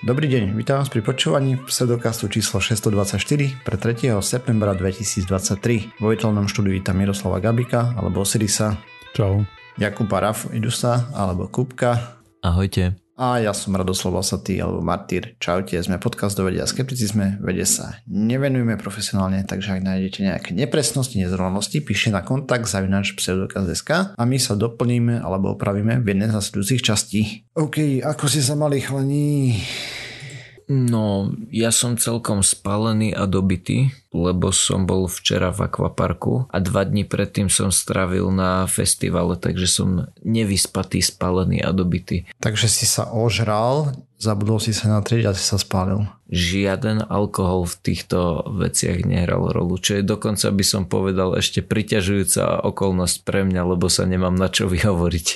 Dobrý deň, vítam vás pri počúvaní pseudokastu číslo 624 pre 3. septembra 2023. Vo virtuálnom štúdiu vítam Miroslava Gabika alebo Osirisa. Čau. Jakuba Raf Idusa alebo Kupka. Ahojte. A ja som Radoslav Vasatý alebo Martyr. Čaute, sme podcast do vedia skepticizme, vede sa nevenujeme profesionálne, takže ak nájdete nejaké nepresnosti, nezrovnalosti, píšte na kontakt zavinač pseudokaz.sk a my sa doplníme alebo opravíme v jednej z nasledujúcich častí. OK, ako si sa mali chlaní? No, ja som celkom spalený a dobitý, lebo som bol včera v akvaparku a dva dní predtým som stravil na festivale, takže som nevyspatý, spalený a dobitý. Takže si sa ožral, zabudol si sa natrieť a si sa spálil. Žiaden alkohol v týchto veciach nehral rolu, čo je dokonca by som povedal ešte priťažujúca okolnosť pre mňa, lebo sa nemám na čo vyhovoriť.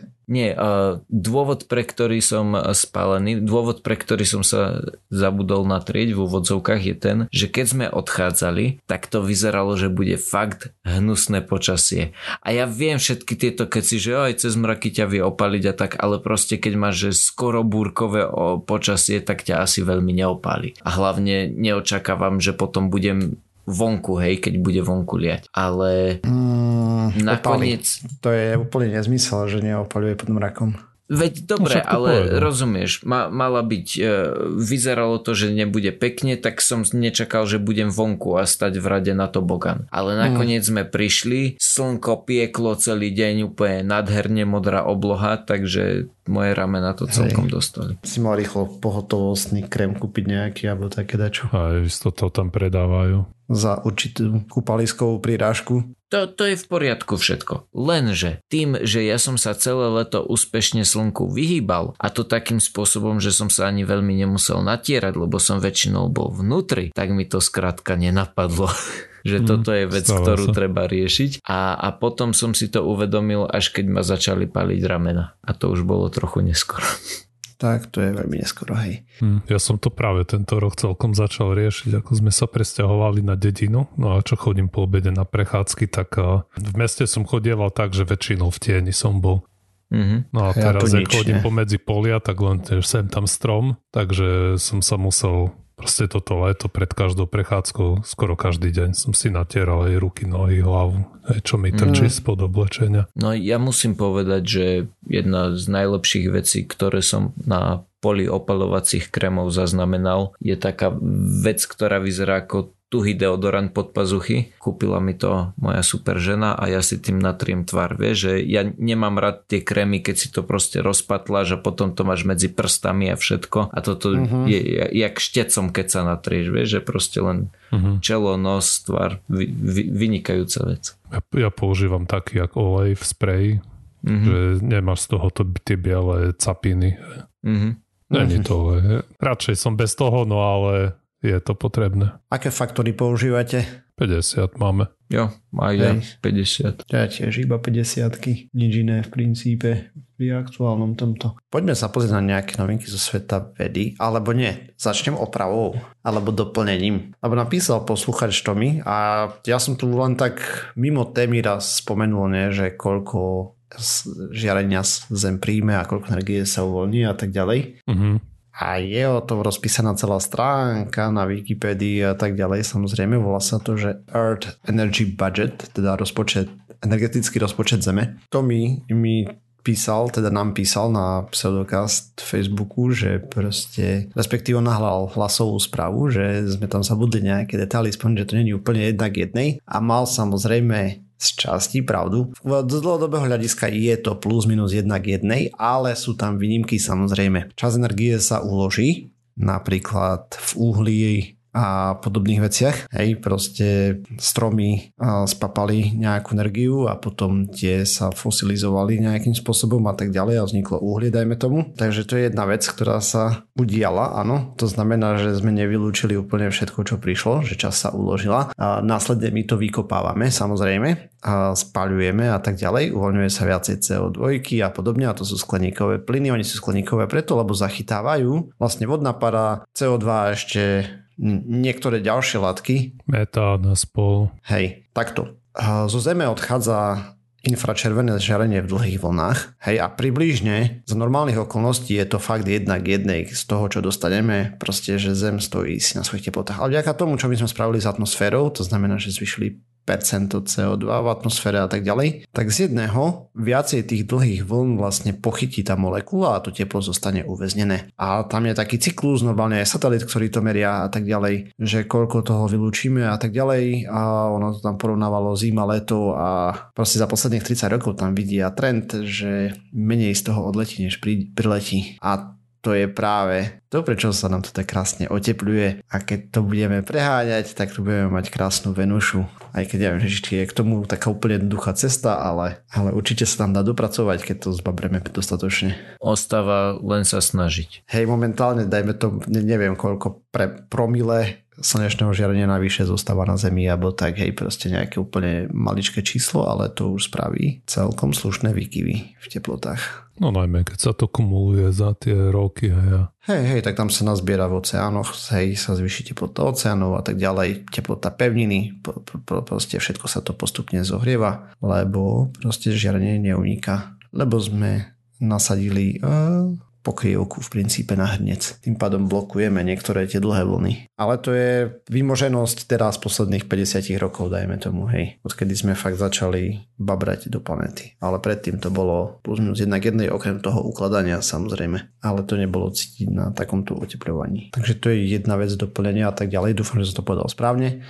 Nie, dôvod, pre ktorý som spálený, dôvod, pre ktorý som sa zabudol natrieť v úvodzovkách je ten, že keď sme odchádzali, tak to vyzeralo, že bude fakt hnusné počasie. A ja viem všetky tieto keci, že aj cez mraky ťa vie opaliť a tak, ale proste keď máš že skoro búrkové počasie, tak ťa asi veľmi neopáli. A hlavne neočakávam, že potom budem vonku, hej, keď bude vonku liať. Ale mm, nakoniec... Opali. To je úplne nezmysel, že neopaluje pod mrakom. Veď dobre, no, ale povedal. rozumieš, ma, mala byť, e, vyzeralo to, že nebude pekne, tak som nečakal, že budem vonku a stať v rade na tobogan. Ale nakoniec mm. sme prišli, slnko pieklo celý deň, úplne nadherne modrá obloha, takže moje ramena to celkom Hej. dostali. Si mal rýchlo pohotovostný krém kúpiť nejaký alebo také dačo. Aj to tam predávajú. Za určitú kúpaliskovú prirážku. To, to je v poriadku všetko. Lenže tým, že ja som sa celé leto úspešne slnku vyhýbal a to takým spôsobom, že som sa ani veľmi nemusel natierať, lebo som väčšinou bol vnútri, tak mi to skrátka nenapadlo. že mm, toto je vec, ktorú sa. treba riešiť a, a potom som si to uvedomil, až keď ma začali paliť ramena a to už bolo trochu neskoro tak to je veľmi neskoro, hej. Hmm, ja som to práve tento rok celkom začal riešiť, ako sme sa presťahovali na dedinu, no a čo chodím po obede na prechádzky, tak v meste som chodieval tak, že väčšinou v tieni som bol. Mm-hmm. No a teraz, ja chodím pomedzi polia, tak len sem tam strom, takže som sa musel proste toto leto pred každou prechádzkou, skoro každý deň som si natieral aj ruky, nohy, hlavu, aj čo mi trčí mm. spod oblečenia. No ja musím povedať, že jedna z najlepších vecí, ktoré som na poli opalovacích krémov zaznamenal, je taká vec, ktorá vyzerá ako tuhý deodorant pod pazuchy. Kúpila mi to moja super žena a ja si tým natriem tvár. Vieš, že ja nemám rád tie krémy, keď si to proste rozpatláš a potom to máš medzi prstami a všetko. A toto uh-huh. je jak štecom, keď sa natrieš. Vieš, že proste len uh-huh. čelo, nos, tvár. Vy, vy, vynikajúca vec. Ja, ja používam taký ako olej v spreji, uh-huh. že nemáš z toho to, tie biele capiny. Uh-huh. Není to, radšej som bez toho, no ale je to potrebné. Aké faktory používate? 50 máme. Jo, aj ja 50. Ja tiež iba 50 nič iné v princípe pri aktuálnom tomto. Poďme sa pozrieť na nejaké novinky zo sveta vedy, alebo nie, začnem opravou, alebo doplnením. Lebo napísal poslúchač Tomi a ja som tu len tak mimo témy raz spomenul, nie, že koľko žiarenia zem príjme a koľko energie sa uvoľní a tak ďalej. Uh-huh a je o tom rozpísaná celá stránka na Wikipedii a tak ďalej. Samozrejme, volá sa to, že Earth Energy Budget, teda rozpočet, energetický rozpočet Zeme. To mi, mi písal, teda nám písal na pseudokast Facebooku, že proste, respektíve nahlal hlasovú správu, že sme tam zabudli nejaké detaily, aspoň, že to není úplne jednak jednej a mal samozrejme z časti pravdu. Z dlhodobého hľadiska je to plus minus jednak jednej, ale sú tam výnimky samozrejme. Čas energie sa uloží, napríklad v uhlí a podobných veciach. Hej, proste stromy spapali nejakú energiu a potom tie sa fosilizovali nejakým spôsobom a tak ďalej a vzniklo uhlie, dajme tomu. Takže to je jedna vec, ktorá sa udiala, áno. To znamená, že sme nevylúčili úplne všetko, čo prišlo, že čas sa uložila. A následne my to vykopávame, samozrejme, a spaľujeme a tak ďalej. Uvoľňuje sa viacej CO2 a podobne a to sú skleníkové plyny. Oni sú skleníkové preto, lebo zachytávajú vlastne vodná para, CO2 a ešte niektoré ďalšie látky. Metán, spol. Hej, takto. Zo Zeme odchádza infračervené žiarenie v dlhých vlnách. Hej, a približne z normálnych okolností je to fakt jedna k jednej z toho, čo dostaneme, proste, že Zem stojí si na svojich teplotách. Ale vďaka tomu, čo my sme spravili s atmosférou, to znamená, že zvyšili percento CO2 v atmosfére a tak ďalej, tak z jedného viacej tých dlhých vln vlastne pochytí tá molekula a to teplo zostane uväznené. A tam je taký cyklus, normálne aj satelit, ktorý to meria a tak ďalej, že koľko toho vylúčime a tak ďalej a ono to tam porovnávalo zima, leto a proste za posledných 30 rokov tam vidia trend, že menej z toho odletí, než priletí. A to je práve to, prečo sa nám to tak krásne otepluje a keď to budeme preháňať, tak tu budeme mať krásnu Venušu. Aj keď ja viem, že či je k tomu taká úplne jednoduchá cesta, ale, ale určite sa tam dá dopracovať, keď to zbabreme dostatočne. Ostáva len sa snažiť. Hej, momentálne dajme to, neviem koľko pre promile slnečného žiarenia navyše zostáva na Zemi, alebo tak, hej, proste nejaké úplne maličké číslo, ale to už spraví celkom slušné výkyvy v teplotách. No najmä, keď sa to kumuluje za tie roky, hej. Hej, hej, tak tam sa nazbiera v oceánoch, hej, sa zvýši teplota oceánov a tak ďalej, teplota pevniny, po, po, proste všetko sa to postupne zohrieva, lebo proste žiarenie neuniká. Lebo sme nasadili uh, pokrievku v princípe na hrnec. Tým pádom blokujeme niektoré tie dlhé vlny. Ale to je vymoženosť teraz posledných 50 rokov, dajme tomu, hej. Odkedy sme fakt začali babrať do planety. Ale predtým to bolo plus minus jednak jednej okrem toho ukladania samozrejme. Ale to nebolo cítiť na takomto oteplovaní. Takže to je jedna vec doplnenia a tak ďalej. Dúfam, že som to povedal správne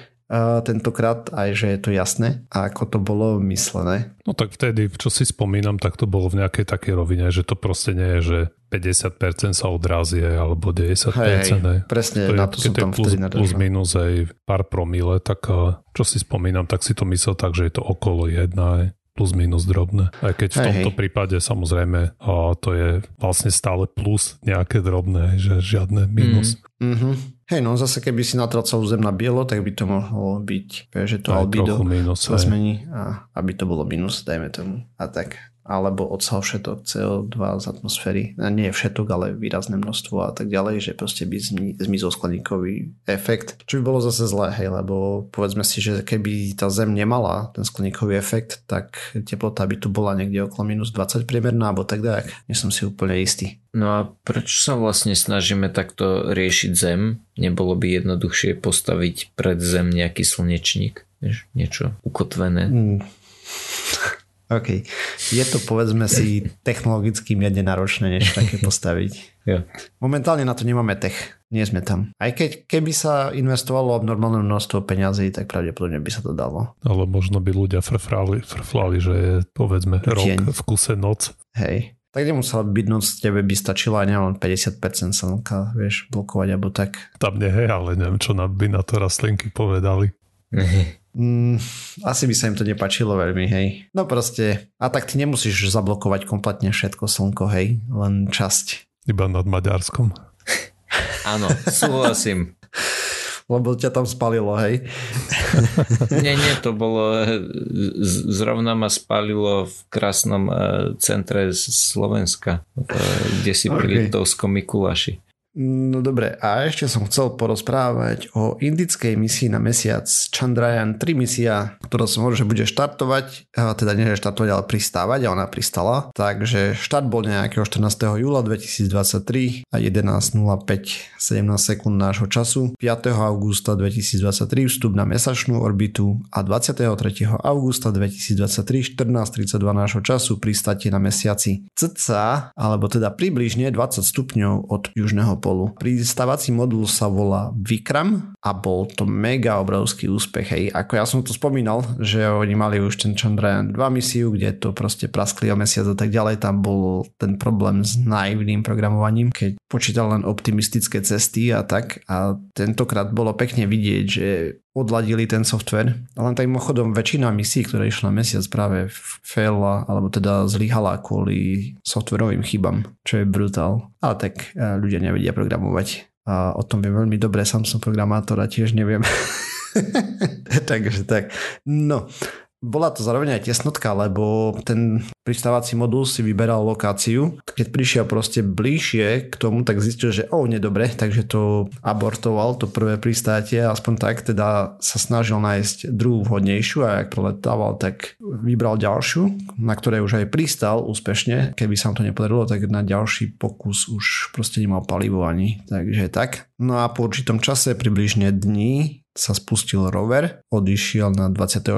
tentokrát, aj že je to jasné a ako to bolo myslené. No tak vtedy, čo si spomínam, tak to bolo v nejakej takej rovine, že to proste nie je, že 50% sa odrazie alebo 90%. Hej, hej, presne, to je, na to som tam plus, vtedy plus minus aj pár promile, tak čo si spomínam, tak si to myslel tak, že je to okolo jedna plus minus drobné. Aj keď v tomto hej. prípade samozrejme a to je vlastne stále plus nejaké drobné, že žiadne minus. Mm. Mm-hmm. Hej, no zase keby si natral celú zem na bielo, tak by to mohlo byť, že to Aj minus, sa zmení a aby to bolo minus, dajme tomu. A tak alebo odsal všetok CO2 z atmosféry. Nie všetok, ale výrazné množstvo a tak ďalej, že proste by zmizol skleníkový efekt. Čo by bolo zase zlé, hej, lebo povedzme si, že keby tá Zem nemala ten skleníkový efekt, tak teplota by tu bola niekde okolo minus 20 priemerná, alebo tak tak. Nie som si úplne istý. No a prečo sa vlastne snažíme takto riešiť Zem? Nebolo by jednoduchšie postaviť pred Zem nejaký slnečník? Niečo ukotvené? Hmm. OK. Je to povedzme si technologicky mierne náročné, než také postaviť. Momentálne na to nemáme tech. Nie sme tam. Aj keď keby sa investovalo v normálne množstvo peňazí, tak pravdepodobne by sa to dalo. Ale možno by ľudia frflali, frflali že je povedzme Tieň. rok v kuse noc. Hej. Tak nemusela byť noc, tebe by stačila aj neviem, 50% slnka, vieš, blokovať alebo tak. Tam nie, ale neviem, čo by na to rastlinky povedali. Mm, asi by sa im to nepačilo veľmi, hej. No proste, a tak ty nemusíš zablokovať kompletne všetko slnko, hej, len časť. Iba nad Maďarskom. Áno, súhlasím. Lebo ťa tam spalilo, hej? nie, nie, to bolo, zrovna ma spalilo v krásnom eh, centre Slovenska, kde si okay. pri Litovskom Mikulaši. No dobre, a ešte som chcel porozprávať o indickej misii na mesiac Chandrayaan 3 misia, ktorá som hovoril, že bude štartovať, teda nie štartovať, ale pristávať a ona pristala. Takže štart bol nejakého 14. júla 2023 a 11.05 17 sekúnd nášho času. 5. augusta 2023 vstup na mesačnú orbitu a 23. augusta 2023 14.32 nášho času pristátie na mesiaci. CCA, alebo teda približne 20 stupňov od južného spolu. Pristávací modul sa volá Vikram a bol to mega obrovský úspech. Hej. Ako ja som to spomínal, že oni mali už ten Chandrayaan 2 misiu, kde to proste praskli o mesiac a tak ďalej. Tam bol ten problém s naivným programovaním, keď počítal len optimistické cesty a tak. A tentokrát bolo pekne vidieť, že odladili ten software. Ale tak mimochodom väčšina misí, ktoré išla mesiac práve faila, alebo teda zlyhala kvôli softwarovým chybám, čo je brutál. Ale tak eh, ľudia nevedia programovať. A o tom viem veľmi dobre, sám som programátor a tiež neviem. Takže tak. No, bola to zároveň aj tesnotka, lebo ten pristávací modul si vyberal lokáciu. Keď prišiel proste bližšie k tomu, tak zistil, že oh, nedobre, takže to abortoval, to prvé pristátie, aspoň tak teda sa snažil nájsť druhú vhodnejšiu a ak preletával, tak vybral ďalšiu, na ktorej už aj pristal úspešne. Keby sa to nepodarilo, tak na ďalší pokus už proste nemal palivo ani. Takže tak. No a po určitom čase, približne dní, sa spustil rover, odišiel na 24.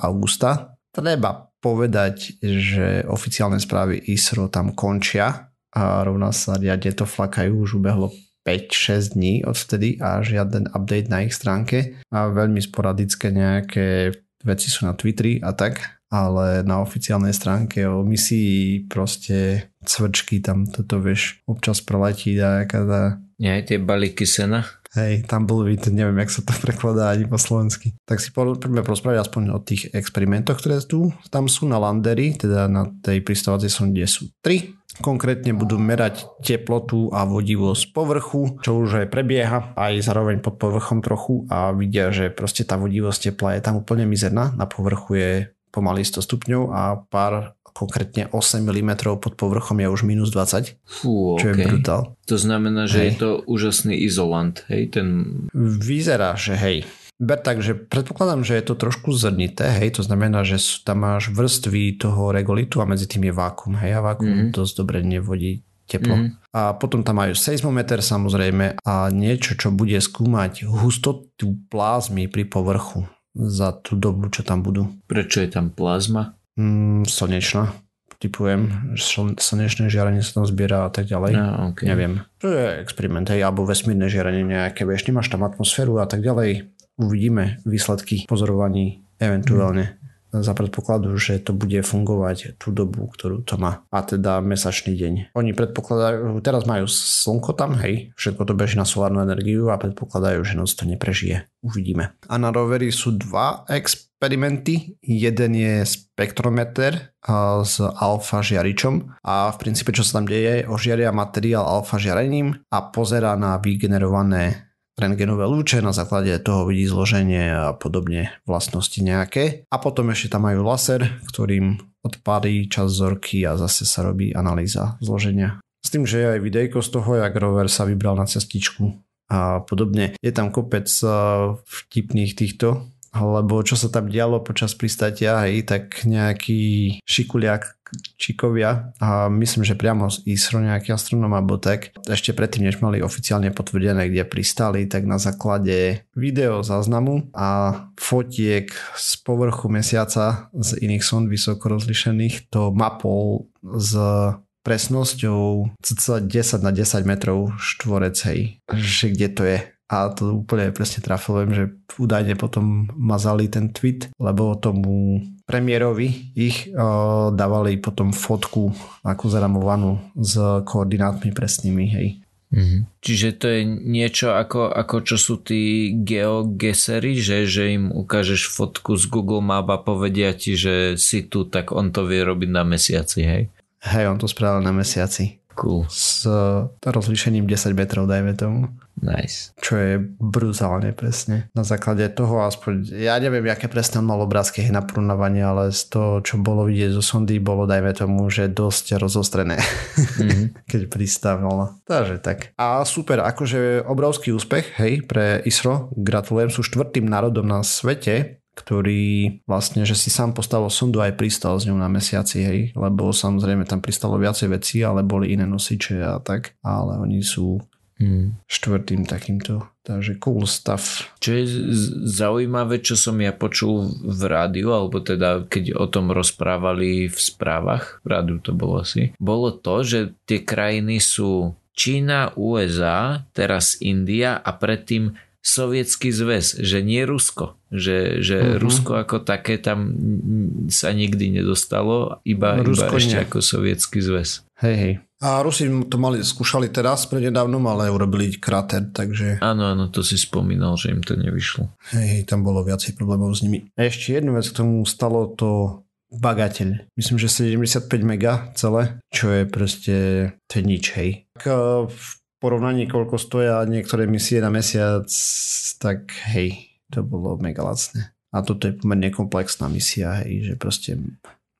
augusta. Treba povedať, že oficiálne správy ISRO tam končia a rovná sa riadne to flakajú, už ubehlo 5-6 dní odvtedy a žiaden update na ich stránke a veľmi sporadické nejaké veci sú na Twitteri a tak, ale na oficiálnej stránke o misii proste cvrčky tam toto vieš občas preletí a tá... Nie, tie balíky sena. Hej, tam bol vid, neviem, jak sa to prekladá ani po slovensky. Tak si poďme porozprávať aspoň o tých experimentoch, ktoré tu tam sú na landery, teda na tej pristávacej sonde sú tri. Konkrétne budú merať teplotu a vodivosť povrchu, čo už aj prebieha, aj zároveň pod povrchom trochu a vidia, že proste tá vodivosť tepla je tam úplne mizerná. Na povrchu je pomaly 100 stupňov a pár konkrétne 8 mm pod povrchom je už minus 20, Fú, čo okay. je brutál. To znamená, že hej. je to úžasný izolant, hej? Ten... Vyzerá, že hej. Ber tak, že predpokladám, že je to trošku zrnité, hej, to znamená, že tam máš vrstvy toho regolitu a medzi tým je vákum, hej, a vákum mm. dosť dobre nevodí teplo. Mm. A potom tam majú seismometer samozrejme a niečo, čo bude skúmať hustotu plázmy pri povrchu za tú dobu, čo tam budú. Prečo je tam plazma? Mm, slnečná, typujem, slnečné žiarenie sa tam zbiera a tak ďalej. No, okay. Neviem. To je experiment, hej, alebo vesmírne žiarenie nejaké, vieš, nemáš tam atmosféru a tak ďalej. Uvidíme výsledky pozorovaní eventuálne. Mm za predpokladu, že to bude fungovať tú dobu, ktorú to má. A teda mesačný deň. Oni predpokladajú, teraz majú slnko tam, hej, všetko to beží na solárnu energiu a predpokladajú, že noc to neprežije. Uvidíme. A na roveri sú dva experimenty. Jeden je spektrometer s alfa žiaričom a v princípe čo sa tam deje, ožiaria materiál alfa žiarením a pozera na vygenerované rentgenové lúče, na základe toho vidí zloženie a podobne vlastnosti nejaké. A potom ešte tam majú laser, ktorým odpadí čas zorky a zase sa robí analýza zloženia. S tým, že je aj videjko z toho, jak rover sa vybral na cestičku a podobne. Je tam kopec vtipných týchto lebo čo sa tam dialo počas pristatia, hej, tak nejaký šikuliak čikovia a myslím, že priamo z ISRO nejaký astronom alebo tak, ešte predtým, než mali oficiálne potvrdené, kde pristali, tak na základe video záznamu a fotiek z povrchu mesiaca z iných sond vysoko rozlišených to mapol s presnosťou cca 10 na 10 metrov štvorecej, že kde to je a to úplne presne trafilo, že údajne potom mazali ten tweet, lebo tomu premiérovi ich uh, dávali potom fotku ako zaramovanú s koordinátmi presnými, hej. Mm-hmm. Čiže to je niečo ako, ako čo sú tí geogesery, že, že im ukážeš fotku z Google Map a povedia ti, že si tu, tak on to vie robiť na mesiaci, hej? Hej, on to spravil na mesiaci. Cool. S rozlíšením 10 metrov, dajme tomu. Nice. Čo je brutálne presne. Na základe toho aspoň, ja neviem, aké presne on mal obrázky na porovnávanie, ale z toho, čo bolo vidieť zo sondy, bolo, dajme tomu, že dosť rozostrené, mm-hmm. keď pristával. Takže tak. A super, akože obrovský úspech, hej, pre ISRO. Gratulujem, sú štvrtým národom na svete, ktorý vlastne, že si sám postavil sondu aj pristal s ňou na mesiaci, hej, lebo samozrejme tam pristalo viacej vecí, ale boli iné nosiče a tak, ale oni sú hmm. štvrtým takýmto, takže cool stuff. Čo je zaujímavé, čo som ja počul v rádiu, alebo teda keď o tom rozprávali v správach, v rádiu to bolo asi, bolo to, že tie krajiny sú Čína, USA, teraz India a predtým sovietský zväz, že nie Rusko. Že, že uh-huh. Rusko ako také tam sa nikdy nedostalo, iba, Rusko iba ešte nie. ako sovietský zväz. Hej, hej. A Rusi to mali, skúšali teraz prednedávnom, ale urobili kráter, takže... Áno, áno, to si spomínal, že im to nevyšlo. Hej, hej, tam bolo viacej problémov s nimi. A ešte jednu vec k tomu stalo to bagateľ. Myslím, že 75 mega celé, čo je proste, to je nič, hej. Tak v porovnaní, koľko stoja niektoré misie na mesiac, tak hej, to bolo mega lacné. A toto je pomerne komplexná misia, hej, že proste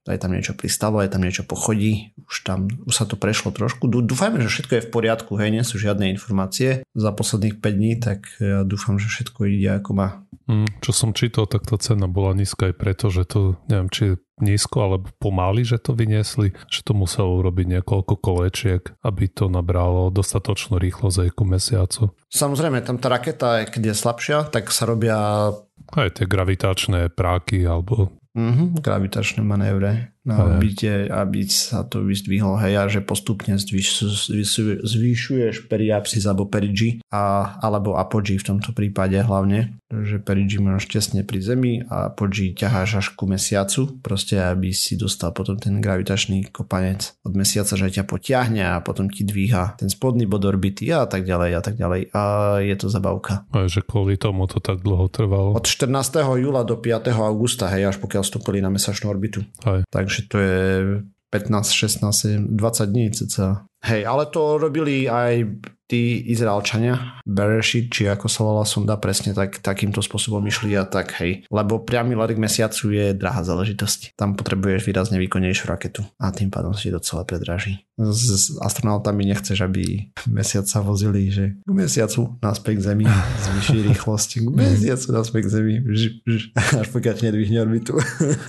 aj tam niečo pristalo, aj tam niečo pochodí, už tam už sa to prešlo trošku. Dúfajme, že všetko je v poriadku, hej, nie sú žiadne informácie za posledných 5 dní, tak ja dúfam, že všetko ide ako má. Mm, čo som čítal, tak tá cena bola nízka aj preto, že to, neviem, či nízko alebo pomaly, že to vyniesli, že to muselo urobiť niekoľko kolečiek, aby to nabralo dostatočnú rýchlosť aj ku mesiacu. Samozrejme, tam tá raketa, keď je slabšia, tak sa robia aj tie gravitačné práky alebo Mm-hmm, gravitačné manévre, no, aby, te, aby sa to vyzdvihlo, hej, a že postupne zvyš, zvyš, zvyšuješ periapsis alebo perigi, a, alebo apogee v tomto prípade hlavne, že perigi máš tesne pri Zemi a apogee ťaháš až ku mesiacu, proste aby si dostal potom ten gravitačný kopanec od mesiaca, že ťa potiahne a potom ti dvíha ten spodný bod orbity a tak ďalej a tak ďalej a je to zabavka. A že kvôli tomu to tak dlho trvalo. Od 14. júla do 5. augusta, hej, až pokiaľ vstúpili na mesačnú orbitu. Hej. Takže to je 15, 16, 20 dní cca. Hej, ale to robili aj tí Izraelčania, Bereshit, či ako sa volala sonda, presne tak, takýmto spôsobom išli a tak hej. Lebo priamy let k mesiacu je drahá záležitosť. Tam potrebuješ výrazne výkonnejšiu raketu a tým pádom si to celé predraží. S astronautami nechceš, aby mesiac sa vozili, že k mesiacu naspäť k Zemi, zvyšší rýchlosť, k mesiacu naspäť k Zemi, ž, ž, až pokiaľ nedvihne orbitu.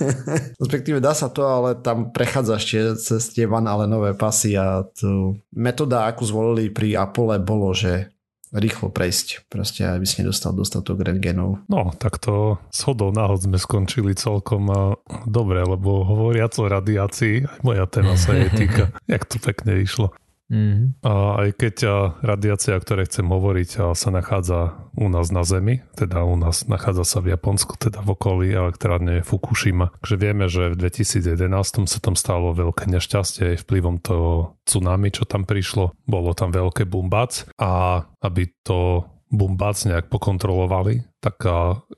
Respektíve dá sa to, ale tam prechádzaš cez tie van ale nové pasy a tu metóda, akú zvolili pri Apollo dole bolo, že rýchlo prejsť, proste aby si nedostal dostatok rentgenov. No, tak to shodou náhod sme skončili celkom dobre, lebo hovoriac o radiácii, aj moja téma sa jej týka, jak to pekne vyšlo. Mm-hmm. A aj keď radiácia, o ktorej chcem hovoriť, sa nachádza u nás na Zemi, teda u nás nachádza sa v Japonsku, teda v okolí elektrárne Fukushima. Takže vieme, že v 2011 sa tam stalo veľké nešťastie aj vplyvom toho tsunami, čo tam prišlo. Bolo tam veľké bumbac a aby to bumbac nejak pokontrolovali, tak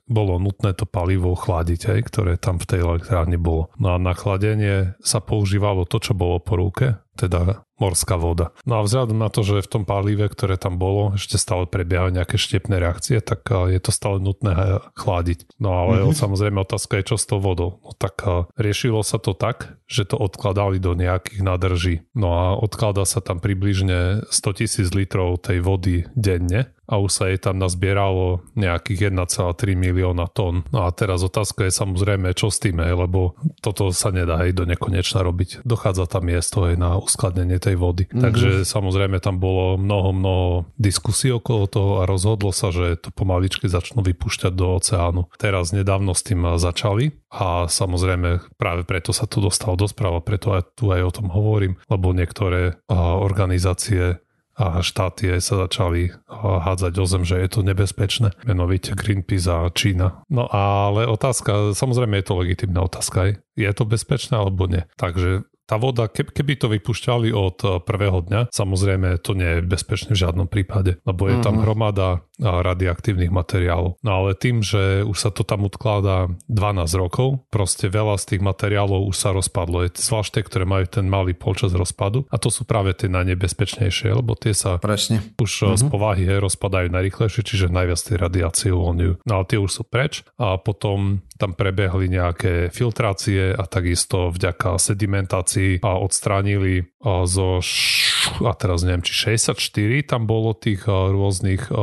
bolo nutné to palivo chladiť, aj, ktoré tam v tej elektrárni bolo. No a na chladenie sa používalo to, čo bolo po ruke, teda morská voda. No a vzhľadom na to, že v tom palive, ktoré tam bolo, ešte stále prebiehajú nejaké štepné reakcie, tak je to stále nutné chladiť. No ale mm-hmm. samozrejme otázka je, čo s tou vodou. No tak riešilo sa to tak, že to odkladali do nejakých nádrží. No a odkladá sa tam približne 100 tisíc litrov tej vody denne a už sa jej tam nazbieralo nejakých 1,3 milióna tón. No a teraz otázka je samozrejme, čo s tým je, lebo toto sa nedá aj do nekonečna robiť. Dochádza tam miesto aj na uskladnenie tej vody. Mm-hmm. Takže samozrejme tam bolo mnoho, mnoho diskusí okolo toho a rozhodlo sa, že to pomaličky začnú vypúšťať do oceánu. Teraz nedávno s tým začali a samozrejme práve preto sa to dostalo do správa, preto aj tu aj o tom hovorím, lebo niektoré organizácie a štáty aj sa začali hádzať o zem, že je to nebezpečné, menovite Greenpeace a Čína. No ale otázka, samozrejme je to legitimná otázka, je to bezpečné alebo nie. Takže tá voda, keby to vypúšťali od eh, prvého dňa, samozrejme to nie je bezpečné v žiadnom prípade, lebo je tam mhm. hromada eh, radioaktívnych materiálov. No ale tým, že už sa to tam odkladá 12 rokov, proste veľa z tých materiálov už sa rozpadlo. Je zvlášť tie, ktoré majú ten malý polčas rozpadu a to sú práve tie najnebezpečnejšie, lebo tie sa Presne. už uh-huh. z povahy hej, rozpadajú najrychlejšie, čiže najviac tej radiácie uvoľňujú. No ale tie už sú preč a potom tam prebehli nejaké filtrácie a takisto vďaka sedimentácii a odstránili zo a teraz neviem, či 64 tam bolo tých rôznych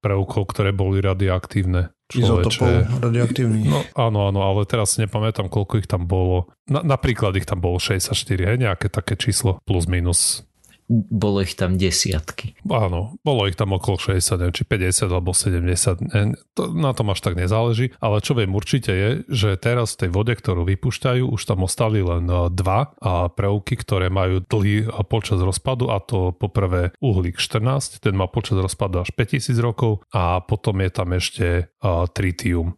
prvkov, ktoré boli radioaktívne. Izotopov radioaktívnych. No áno, áno, ale teraz nepamätám, koľko ich tam bolo. Na, napríklad ich tam bolo 64, hej, nejaké také číslo plus minus bolo ich tam desiatky. Áno, bolo ich tam okolo 60, neviem, či 50 alebo 70, ne, to, na tom až tak nezáleží, ale čo viem určite je, že teraz v tej vode, ktorú vypúšťajú, už tam ostali len e, dva prvky, ktoré majú dlhý počas rozpadu a to poprvé uhlík 14, ten má počas rozpadu až 5000 rokov a potom je tam ešte uh, tritium.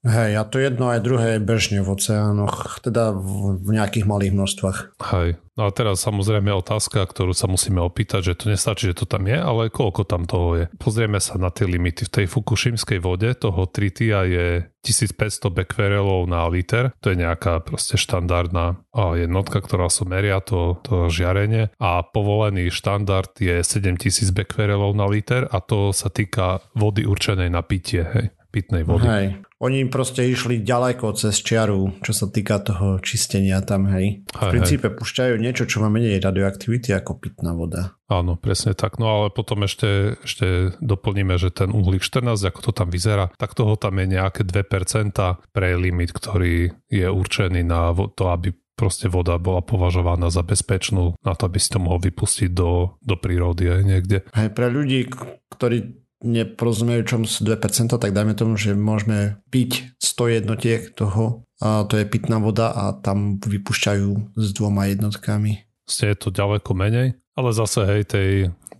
Hej, a to jedno aj druhé je bežne v oceánoch, teda v, nejakých malých množstvách. Hej, no a teraz samozrejme otázka, ktorú sa musíme opýtať, že to nestačí, že to tam je, ale koľko tam toho je. Pozrieme sa na tie limity. V tej fukušimskej vode toho tritia je 1500 bekverelov na liter, to je nejaká proste štandardná jednotka, ktorá sa meria to, to žiarenie a povolený štandard je 7000 bekverelov na liter a to sa týka vody určenej na pitie. Hej. Pitnej vody. Hej. Oni proste išli ďaleko cez čiaru, čo sa týka toho čistenia tam, hej. V Hej, princípe púšťajú niečo, čo má menej radioaktivity ako pitná voda. Áno, presne tak. No ale potom ešte, ešte doplníme, že ten uhlík 14, ako to tam vyzerá, tak toho tam je nejaké 2% pre limit, ktorý je určený na to, aby proste voda bola považovaná za bezpečnú na to, aby si to mohol vypustiť do, do prírody aj niekde. Hej, pre ľudí, ktorí neporozumejú, čom sú 2%, tak dajme tomu, že môžeme piť 100 jednotiek toho, a to je pitná voda a tam vypúšťajú s dvoma jednotkami. Ste je to ďaleko menej, ale zase hej, tej,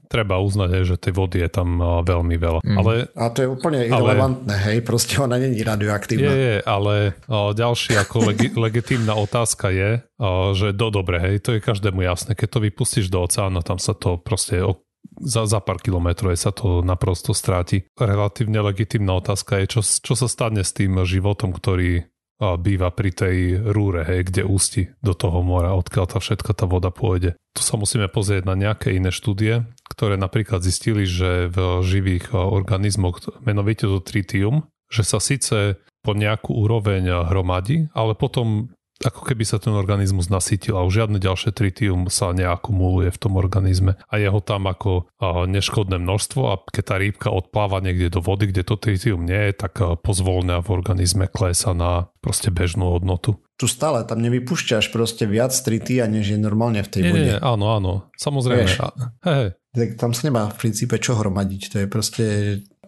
treba uznať, hej, že tej vody je tam veľmi veľa. Mm. Ale A to je úplne irrelevantné, hej, proste ona není Je, radioaktívna. je, ale o, ďalší ako legi- legitímna otázka je, o, že do dobre, hej, to je každému jasné. Keď to vypustíš do oceánu, tam sa to proste o, za, za pár kilometrov sa to naprosto stráti. Relatívne legitímna otázka je, čo, čo sa stane s tým životom, ktorý býva pri tej rúre, hej, kde ústi do toho mora, odkiaľ tá všetka tá voda pôjde. Tu sa musíme pozrieť na nejaké iné štúdie, ktoré napríklad zistili, že v živých organizmoch, menovite to tritium, že sa síce po nejakú úroveň hromadí, ale potom ako keby sa ten organizmus nasytil a už žiadne ďalšie tritium sa neakumuluje v tom organizme a je ho tam ako neškodné množstvo a keď tá rýbka odpláva niekde do vody, kde to tritium nie je, tak a, pozvolne v organizme klesa na proste bežnú hodnotu. Tu stále tam nevypúšťaš proste viac tritia, než je normálne v tej Nie, vode. nie, áno, áno, samozrejme. Vieš. A, hej, Tak tam sa nemá v princípe čo hromadiť. To je proste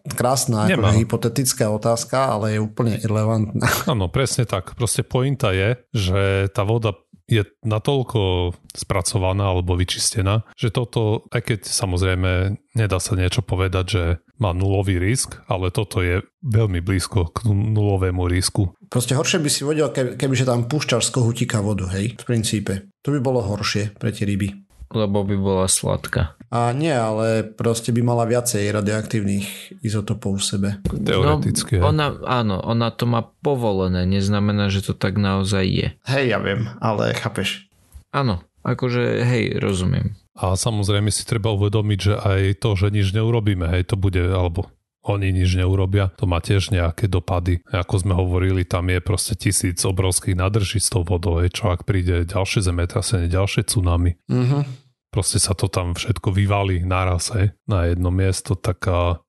krásna Nemá. akože hypotetická otázka, ale je úplne irrelevantná. Áno, presne tak. Proste pointa je, že tá voda je natoľko spracovaná alebo vyčistená, že toto, aj keď samozrejme nedá sa niečo povedať, že má nulový risk, ale toto je veľmi blízko k nulovému risku. Proste horšie by si vedel, keby, kebyže tam púšťaš z kohutíka vodu, hej, v princípe. To by bolo horšie pre tie ryby. Lebo by bola sladká. A nie, ale proste by mala viacej radioaktívnych izotopov v sebe. Teoreticky. No, ona, áno, ona to má povolené, neznamená, že to tak naozaj je. Hej, ja viem, ale chápeš. Áno, akože hej, rozumiem. A samozrejme si treba uvedomiť, že aj to, že nič neurobíme, hej, to bude, alebo oni nič neurobia, to má tiež nejaké dopady. Ako sme hovorili, tam je proste tisíc obrovských nádrží s tou vodou, hej, čo ak príde ďalšie zemetrasenie, ďalšie tsunami, Mhm. Proste sa to tam všetko vyvalí naraz, hej, na jedno miesto, tak a,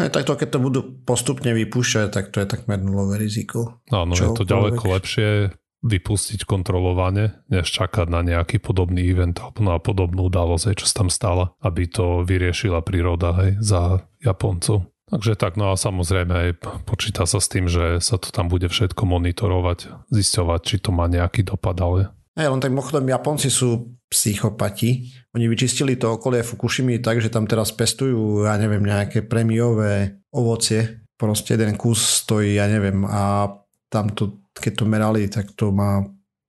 Aj takto, keď to budú postupne vypúšťať, tak to je takmer nulové riziko. áno, je to ďaleko lepšie vypustiť kontrolovane, než čakať na nejaký podobný event alebo na podobnú udalosť, hej, čo sa tam stala, aby to vyriešila príroda hej, za Japoncov. Takže tak, no a samozrejme aj počíta sa s tým, že sa to tam bude všetko monitorovať, zisťovať, či to má nejaký dopad, ale Hej, len tak mimochodom Japonci sú psychopati. Oni vyčistili to okolie Fukushimy tak, že tam teraz pestujú, ja neviem, nejaké premiové ovocie. Proste jeden kus stojí, ja neviem, a tam to, keď to merali, tak to má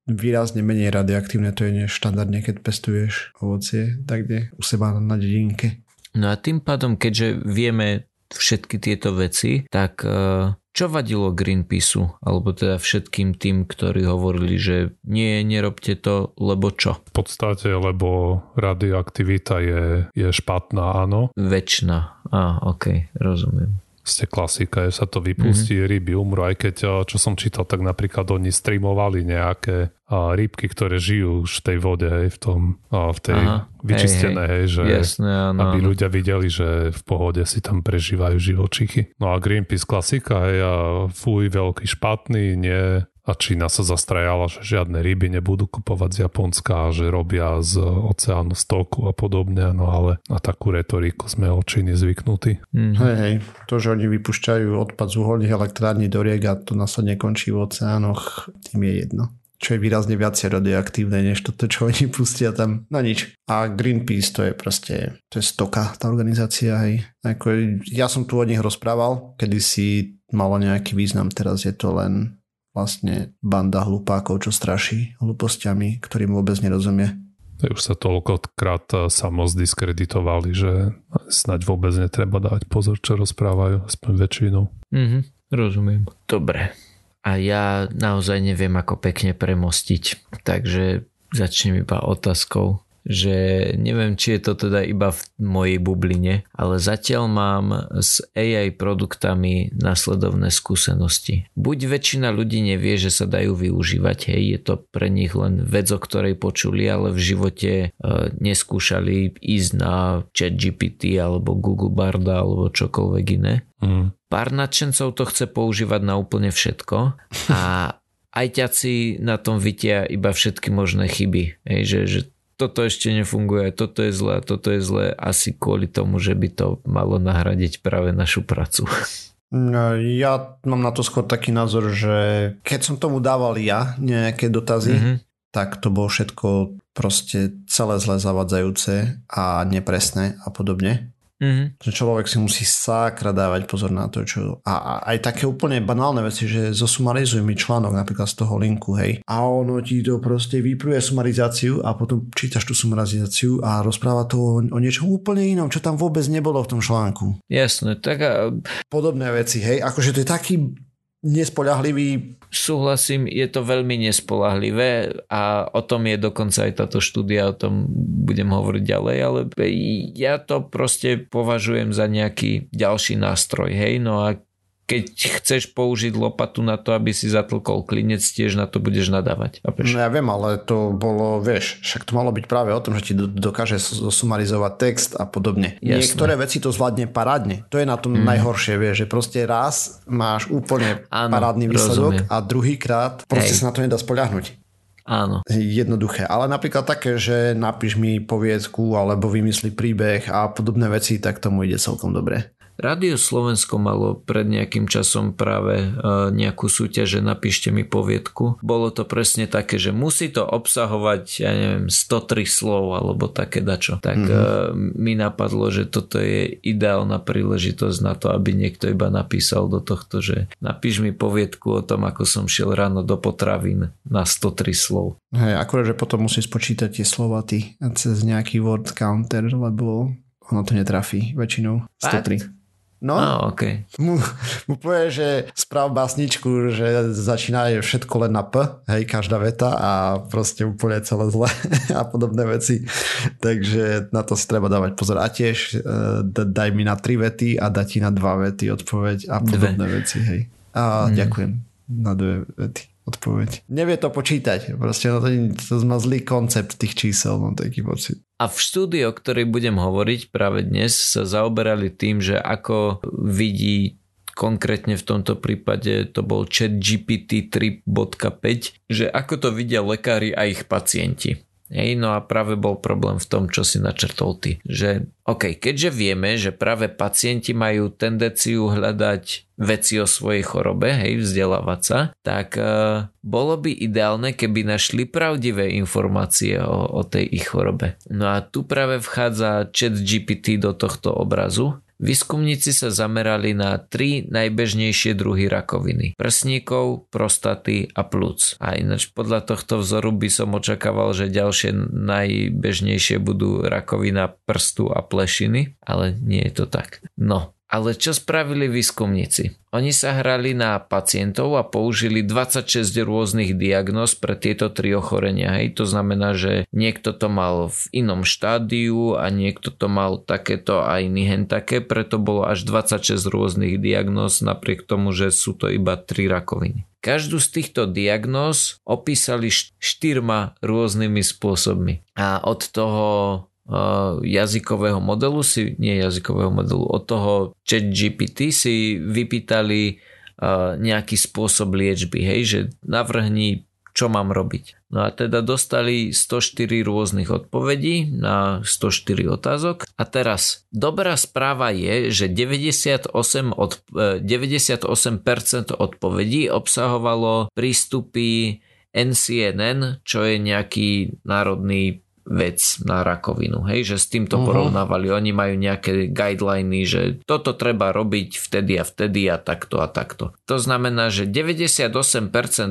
výrazne menej radioaktívne to je než štandardne, keď pestuješ ovocie tak kde u seba na dedinke. No a tým pádom, keďže vieme všetky tieto veci, tak eh, čo vadilo Greenpeaceu, alebo teda všetkým tým, ktorí hovorili, že nie, nerobte to, lebo čo? v podstate, lebo radioaktivita je, je špatná, áno. Väčšina. Á, ok, rozumiem. Ste klasika, že sa to vypustí, mm-hmm. ryby umrú, aj keď, a, čo som čítal, tak napríklad oni streamovali nejaké a, rybky, ktoré žijú už v tej vode, hej, v tom, a, v tej Aha, vyčistenej, hej, že Jasné, áno. aby áno. ľudia videli, že v pohode si tam prežívajú živočichy. No a Greenpeace klasika, hej, a fuj, veľký špatný, nie. A Čína sa zastrajala, že žiadne ryby nebudú kupovať z Japonska a že robia z oceánu stoku a podobne, no ale na takú retoriku sme od Číny zvyknutí. Mhm. Hej, hej, to, že oni vypúšťajú odpad z uholných elektrární do riek a to následne končí v oceánoch, tým je jedno. Čo je výrazne viacej radioaktívne, než toto, čo oni pustia tam na nič. A Greenpeace to je proste, to je stoka, tá organizácia, hej. Ako, ja som tu od nich rozprával, kedy si malo nejaký význam, teraz je to len vlastne banda hlupákov, čo straší hlúpostiami, ktorým vôbec nerozumie. Už sa toľkokrát eh, samo zdiskreditovali, že snaď vôbec netreba dávať pozor, čo rozprávajú, aspoň väčšinou. Mhm, rozumiem. Dobre. A ja naozaj neviem, ako pekne premostiť. Takže začnem iba otázkou, že neviem, či je to teda iba v mojej bubline, ale zatiaľ mám s AI produktami nasledovné skúsenosti. Buď väčšina ľudí nevie, že sa dajú využívať, hej, je to pre nich len vec, o ktorej počuli, ale v živote e, neskúšali ísť na chat GPT alebo Google Barda alebo čokoľvek iné. Mm. Pár nadšencov to chce používať na úplne všetko a aj ťaci na tom vidia iba všetky možné chyby. Hej, že, že toto ešte nefunguje, toto je zlé, toto je zlé, asi kvôli tomu, že by to malo nahradiť práve našu prácu. No, ja mám na to skôr taký názor, že keď som tomu dával ja nejaké dotazy, mm-hmm. tak to bolo všetko proste celé zle zavadzajúce a nepresné a podobne. Mm-hmm. Že človek si musí sakra dávať pozor na to, čo... A, a aj také úplne banálne veci, že zosumarizuj mi článok napríklad z toho linku, hej. A ono ti to proste vypruje sumarizáciu a potom čítaš tú sumarizáciu a rozpráva to o, o niečom úplne inom, čo tam vôbec nebolo v tom článku. Jasné, tak a... Podobné veci, hej. Akože to je taký nespolahlivý. Súhlasím, je to veľmi nespolahlivé a o tom je dokonca aj táto štúdia, o tom budem hovoriť ďalej, ale ja to proste považujem za nejaký ďalší nástroj, hej, no a keď chceš použiť lopatu na to, aby si zatlkol klinec, tiež na to budeš nadávať. No ja viem, ale to bolo, vieš, však to malo byť práve o tom, že ti dokáže sumarizovať text a podobne. Jasné. Niektoré veci to zvládne parádne. To je na tom mm. najhoršie, vieš, že proste raz máš úplne Áno, parádny výsledok rozumiem. a druhýkrát proste Hej. sa na to nedá spoľahnúť. Áno. Jednoduché. Ale napríklad také, že napíš mi poviedku alebo vymyslí príbeh a podobné veci, tak tomu ide celkom dobre. Rádio Slovensko malo pred nejakým časom práve e, nejakú súťaž, že napíšte mi poviedku. Bolo to presne také, že musí to obsahovať, ja neviem, 103 slov alebo také dačo. Tak mm-hmm. mi napadlo, že toto je ideálna príležitosť na to, aby niekto iba napísal do tohto, že napíš mi poviedku o tom, ako som šiel ráno do potravín na 103 slov. Hej, akurát, že potom musí spočítať tie slova ty cez nejaký word counter, lebo ono to netrafí väčšinou 103. Fakt? No, oh, okay. mu, mu povie, že správ básničku, že začína všetko len na P, hej, každá veta a proste úplne celé zle a podobné veci. Takže na to si treba dávať pozor. A tiež uh, daj mi na tri vety a dá ti na dva vety odpoveď a podobné dve. veci, hej. A mm. ďakujem na dve vety odpoveď. Nevie to počítať. Proste no to, to má zlý koncept tých čísel, mám taký pocit. A v štúdii, o ktorej budem hovoriť práve dnes, sa zaoberali tým, že ako vidí konkrétne v tomto prípade to bol chat GPT 3.5, že ako to vidia lekári a ich pacienti. Hej, no a práve bol problém v tom, čo si načrtol ty. Že OK, keďže vieme, že práve pacienti majú tendenciu hľadať veci o svojej chorobe, hej, vzdelávať sa, tak uh, bolo by ideálne, keby našli pravdivé informácie o, o tej ich chorobe. No a tu práve vchádza chat GPT do tohto obrazu, Výskumníci sa zamerali na tri najbežnejšie druhy rakoviny. Prsníkov, prostaty a plúc. A ináč podľa tohto vzoru by som očakával, že ďalšie najbežnejšie budú rakovina prstu a plešiny, ale nie je to tak. No, ale čo spravili výskumníci? Oni sa hrali na pacientov a použili 26 rôznych diagnóz pre tieto tri ochorenia. Hej. To znamená, že niekto to mal v inom štádiu a niekto to mal takéto a iný hen také, preto bolo až 26 rôznych diagnóz napriek tomu, že sú to iba tri rakoviny. Každú z týchto diagnóz opísali štyrma rôznymi spôsobmi. A od toho jazykového modelu si, nie jazykového modelu, od toho chat GPT si vypýtali nejaký spôsob liečby, hej, že navrhni, čo mám robiť. No a teda dostali 104 rôznych odpovedí na 104 otázok. A teraz dobrá správa je, že 98, od, 98% e, odpovedí obsahovalo prístupy NCNN, čo je nejaký národný vec na rakovinu. Hej, že s týmto uh-huh. porovnávali. Oni majú nejaké guideliny, že toto treba robiť vtedy a vtedy a takto a takto. To znamená, že 98%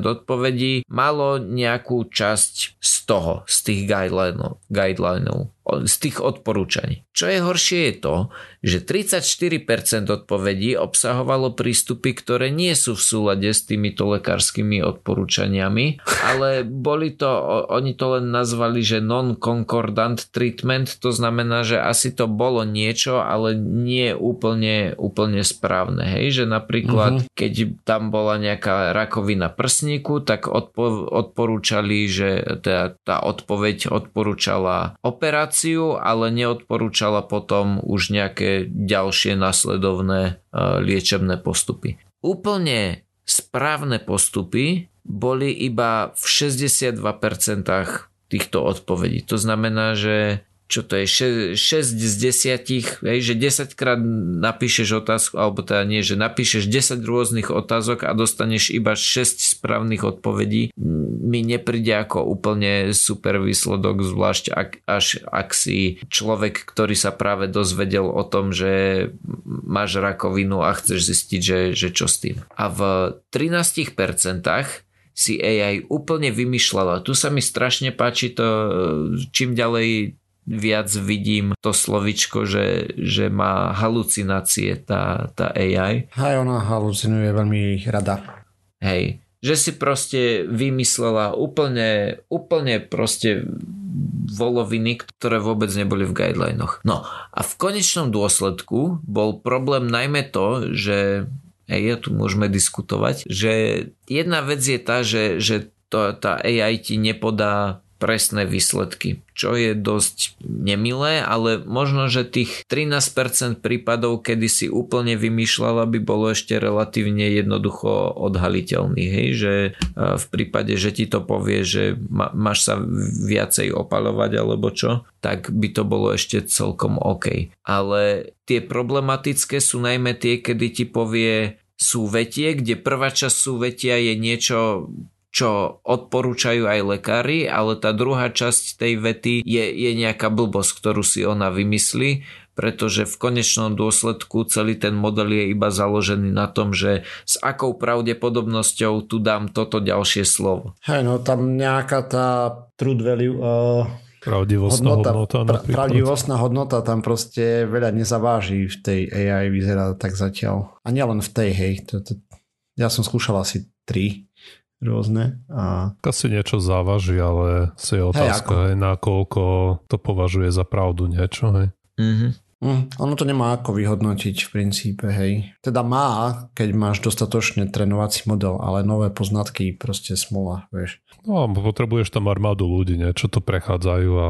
odpovedí malo nejakú časť z toho, z tých guidelinov. guidelinov. Z tých odporúčaní. Čo je horšie je to, že 34% odpovedí obsahovalo prístupy, ktoré nie sú v súlade s týmito lekárskymi odporúčaniami, ale boli to, oni to len nazvali, že non-concordant treatment, to znamená, že asi to bolo niečo, ale nie úplne, úplne správne. Hej, že napríklad, uh-huh. keď tam bola nejaká rakovina prsníku, tak odpo- odporúčali, že tá, tá odpoveď odporúčala operáciu operáciu, ale neodporúčala potom už nejaké ďalšie nasledovné e, liečebné postupy. Úplne správne postupy boli iba v 62% týchto odpovedí. To znamená, že čo to je, 6, 6 z 10, hej, že 10 krát napíšeš otázku, alebo teda nie, že napíšeš 10 rôznych otázok a dostaneš iba 6 správnych odpovedí, mi nepríde ako úplne super výsledok, zvlášť ak, až ak si človek, ktorý sa práve dozvedel o tom, že máš rakovinu a chceš zistiť, že, že čo s tým. A v 13% si AI úplne vymýšľala. Tu sa mi strašne páči to, čím ďalej viac vidím to slovičko, že, že má halucinácie tá, tá AI. Aj ona halucinuje veľmi rada. Hej, že si proste vymyslela úplne, úplne proste voloviny, ktoré vôbec neboli v guidelinoch. No a v konečnom dôsledku bol problém najmä to, že ja tu môžeme diskutovať, že jedna vec je tá, že, že to, tá AI ti nepodá presné výsledky, čo je dosť nemilé, ale možno, že tých 13% prípadov, kedy si úplne vymýšľala, by bolo ešte relatívne jednoducho odhaliteľných, hej, že e, v prípade, že ti to povie, že máš sa viacej opalovať alebo čo, tak by to bolo ešte celkom OK. Ale tie problematické sú najmä tie, kedy ti povie súvetie, kde prvá časť súvetia je niečo čo odporúčajú aj lekári, ale tá druhá časť tej vety je, je nejaká blbosť, ktorú si ona vymyslí, pretože v konečnom dôsledku celý ten model je iba založený na tom, že s akou pravdepodobnosťou tu dám toto ďalšie slovo. Hej, no tam nejaká tá truth value uh... Pravdivostná hodnota, hodnota pra, pravdivostná hodnota tam proste veľa nezaváži v tej AI, vyzerá tak zatiaľ. A nielen v tej, hej. To, to, ja som skúšal asi tri rôzne. A... Asi niečo závaží, ale si je otázka, hej, hej, nakoľko to považuje za pravdu niečo, hej. Mm-hmm. Mm, ono to nemá ako vyhodnotiť v princípe, hej. Teda má, keď máš dostatočne trénovací model, ale nové poznatky proste smola, vieš. No a potrebuješ tam armádu ľudí, niečo to prechádzajú a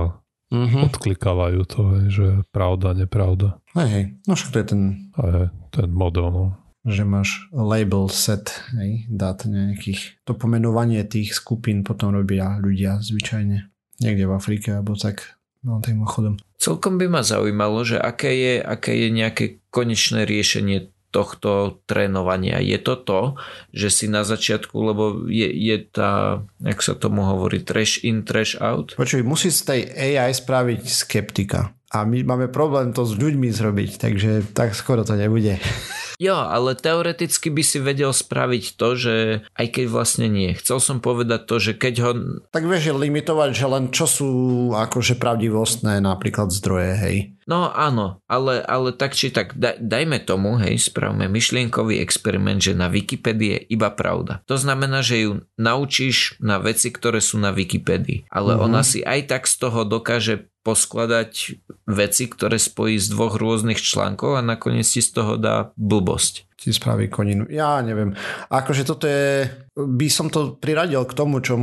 mm-hmm. odklikávajú to, hej, že pravda, nepravda. Hej, hej, no však to je ten... Hej, ten model, no že máš label set hej, dát nejakých. To pomenovanie tých skupín potom robia ľudia zvyčajne. Niekde v Afrike alebo tak no, tým chodom. Celkom by ma zaujímalo, že aké je, aké je nejaké konečné riešenie tohto trénovania. Je to to, že si na začiatku, lebo je, je tá, jak sa tomu hovorí, trash in, trash out? Počuj, musí z tej AI spraviť skeptika. A my máme problém to s ľuďmi zrobiť, takže tak skoro to nebude. Jo, ale teoreticky by si vedel spraviť to, že aj keď vlastne nie. Chcel som povedať to, že keď ho... Tak vieš limitovať, že len čo sú akože pravdivostné napríklad zdroje, hej. No áno, ale, ale tak či tak, da, dajme tomu, hej, spravme myšlienkový experiment, že na Wikipedii je iba pravda. To znamená, že ju naučíš na veci, ktoré sú na Wikipedii. Ale mm-hmm. ona si aj tak z toho dokáže poskladať veci, ktoré spojí z dvoch rôznych článkov a nakoniec si z toho dá blbosť ti spraví koninu. Ja neviem. Akože toto je, by som to priradil k tomu, čo,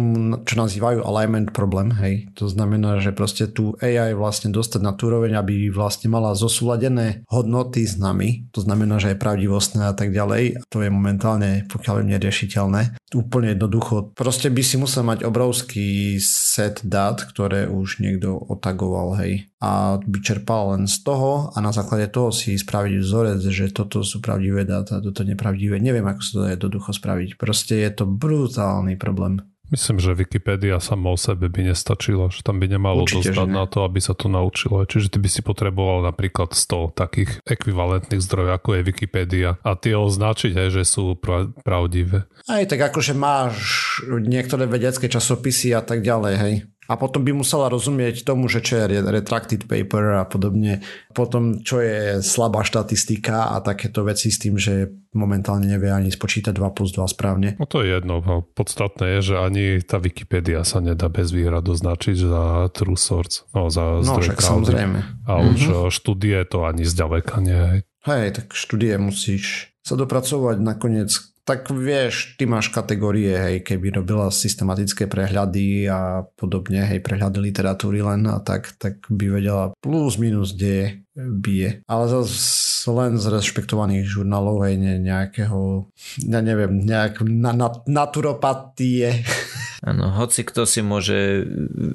čo nazývajú alignment problem, hej. To znamená, že proste tu AI vlastne dostať na tú úroveň, aby vlastne mala zosúladené hodnoty s nami. To znamená, že je pravdivostné a tak ďalej. To je momentálne, pokiaľ je neriešiteľné. Úplne jednoducho. Proste by si musel mať obrovský set dát, ktoré už niekto otagoval, hej a by čerpal len z toho a na základe toho si spraviť vzorec, že toto sú pravdivé dáta, toto nepravdivé. Neviem, ako sa to jednoducho spraviť. Proste je to brutálny problém. Myslím, že Wikipedia sama o sebe by nestačila, že tam by nemalo Určite, dosť na to, aby sa to naučilo. Čiže ty by si potreboval napríklad 100 takých ekvivalentných zdrojov, ako je Wikipedia a tie označiť, hej, že sú pra- pravdivé. Aj tak akože máš niektoré vedecké časopisy a tak ďalej, hej A potom by musela rozumieť tomu, že čo je retracted paper a podobne. Potom, čo je slabá štatistika a takéto veci s tým, že momentálne nevie ani spočítať 2 plus 2 správne. No to je jedno. Podstatné je, že ani tá Wikipedia sa nedá bez výhrad označiť za true source. No, za no však samozrejme. A už mm-hmm. štúdie to ani zďaleka nie. Hej, tak štúdie musíš sa dopracovať nakoniec tak vieš, ty máš kategórie, hej, keby robila systematické prehľady a podobne, hej, prehľady literatúry len a tak, tak by vedela plus minus, kde bije. Ale zase len z rešpektovaných žurnálov, hej, ne, nejakého, ja neviem, nejak na, na, naturopatie Áno, hoci kto si môže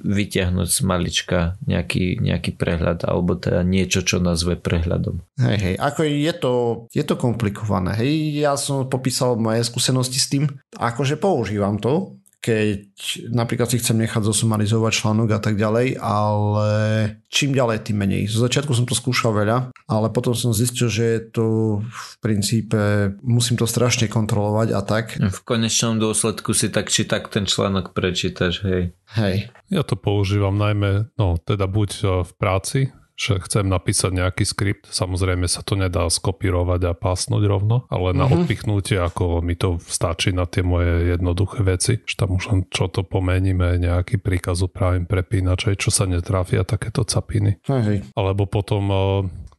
vyťahnuť z malička nejaký, nejaký prehľad alebo teda niečo, čo nazve prehľadom. Hej, hej, ako je to, je to komplikované. Hej, ja som popísal moje skúsenosti s tým, akože používam to, keď napríklad si chcem nechať zosumarizovať článok a tak ďalej, ale čím ďalej, tým menej. Zo začiatku som to skúšal veľa, ale potom som zistil, že je to v princípe, musím to strašne kontrolovať a tak. V konečnom dôsledku si tak či tak ten článok prečítaš, hej. Hej. Ja to používam najmä, no teda buď v práci, že chcem napísať nejaký skript, samozrejme sa to nedá skopírovať a pásnuť rovno, ale na mm-hmm. odpichnutie, ako mi to stačí na tie moje jednoduché veci, že tam už len čo to pomeníme, nejaký príkaz upravím prepínač, čo sa netrafia takéto capiny. Hej. Alebo potom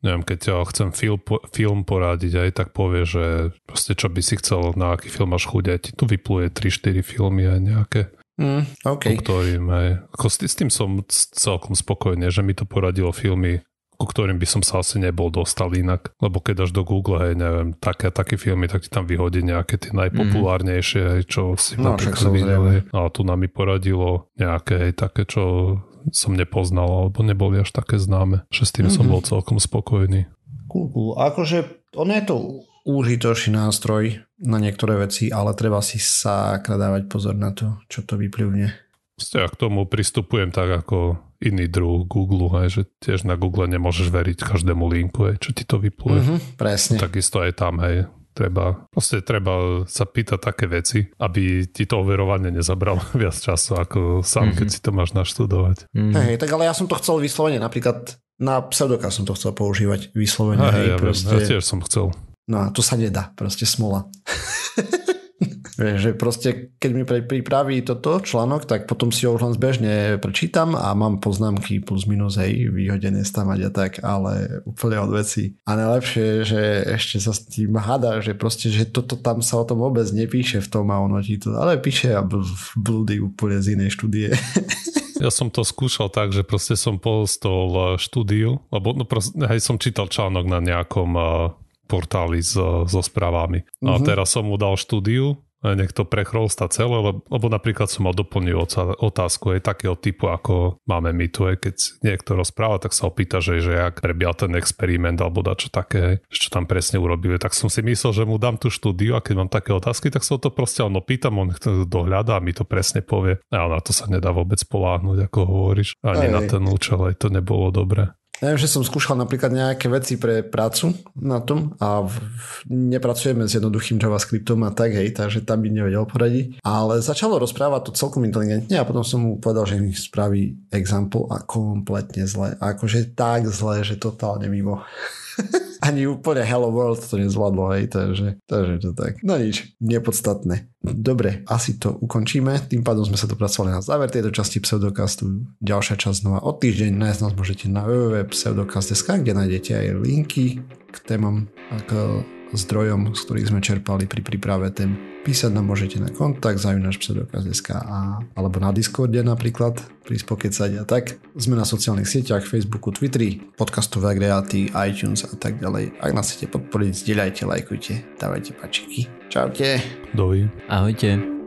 neviem, keď chcem film, film poradiť aj, tak povie, že proste čo by si chcel, na aký film máš chuť, ti tu vypluje 3-4 filmy aj nejaké Mm, okay. ktorým aj, ako s, s tým som celkom spokojný, že mi to poradilo filmy, ku ktorým by som sa asi nebol dostal inak. Lebo keď až do Google, hej, neviem, také, také filmy, tak ti tam vyhodí nejaké tie najpopulárnejšie, hej, čo si no, napríklad videl. A tu nám mi poradilo nejaké, hej, také, čo som nepoznal, alebo neboli až také známe, že s tým mm-hmm. som mhm. bol celkom spokojný. Cool, cool. Akože ono je to užitočný nástroj na niektoré veci, ale treba si sa dávať pozor na to, čo to vyplivne. Ja k tomu pristupujem tak ako iný druh Google, hej, že tiež na Google nemôžeš veriť každému linku, hej, čo ti to vypluje. Mm-hmm, presne. Takisto aj tam, hej, treba, proste treba sa pýtať také veci, aby ti to overovanie nezabralo viac času ako sám, mm-hmm. keď si to máš naštudovať. Mm-hmm. Hej, tak ale ja som to chcel vyslovene, napríklad na pseudoka som to chcel používať vyslovene. Hej, hej, ja, proste... ja tiež som chcel. No a to sa nedá, proste smola. že proste, keď mi pripraví toto článok, tak potom si ho už len zbežne prečítam a mám poznámky plus minus, hej, vyhodené stamať a tak, ale úplne od veci. A najlepšie je, že ešte sa s tým hada, že proste, že toto tam sa o tom vôbec nepíše v tom a ono ti to, ale píše a blúdy úplne z inej štúdie. Ja som to skúšal tak, že proste som postol štúdiu, lebo no proste, hej, som čítal článok na nejakom uh, portály so, so správami. Mm-hmm. A mhm. teraz som mu dal štúdiu, nech to prechrolsta celé, lebo, lebo napríklad som mal doplnil otázku aj takého typu, ako máme my tu, keď niekto rozpráva, tak sa opýta, že, že jak prebial ten experiment alebo čo také, čo tam presne urobili. Tak som si myslel, že mu dám tú štúdiu a keď mám také otázky, tak sa o to proste on opýtam, on to dohľadá a mi to presne povie. A na to sa nedá vôbec poláhnuť, ako hovoríš. Ani aj, na ten účel, aj to nebolo dobré. Ja viem, že som skúšal napríklad nejaké veci pre prácu na tom a v, nepracujeme s jednoduchým JavaScriptom a tak, hej, takže tam by nevedel poradiť. Ale začalo rozprávať to celkom inteligentne a potom som mu povedal, že mi spraví example a kompletne zle. Akože tak zle, že totálne mimo. Ani úplne Hello World to nezvládlo, hej, takže, takže to tak. No nič, nepodstatné. Dobre, asi to ukončíme. Tým pádom sme sa dopracovali na záver tejto časti Pseudocastu. Ďalšia časť znova o týždeň. Nájsť nás môžete na www.pseudocast.sk, kde nájdete aj linky k témam ako zdrojom, z ktorých sme čerpali pri príprave tém. Písať nám môžete na kontakt zajunáš pseudokaz.sk alebo na Discorde napríklad pri spokecať a tak. Sme na sociálnych sieťach, Facebooku, Twitteri, podcastové agregáty, iTunes a tak ďalej. Ak nás chcete podporiť, zdieľajte, lajkujte, dávajte pačiky. Čaute. Dovi. Ahojte.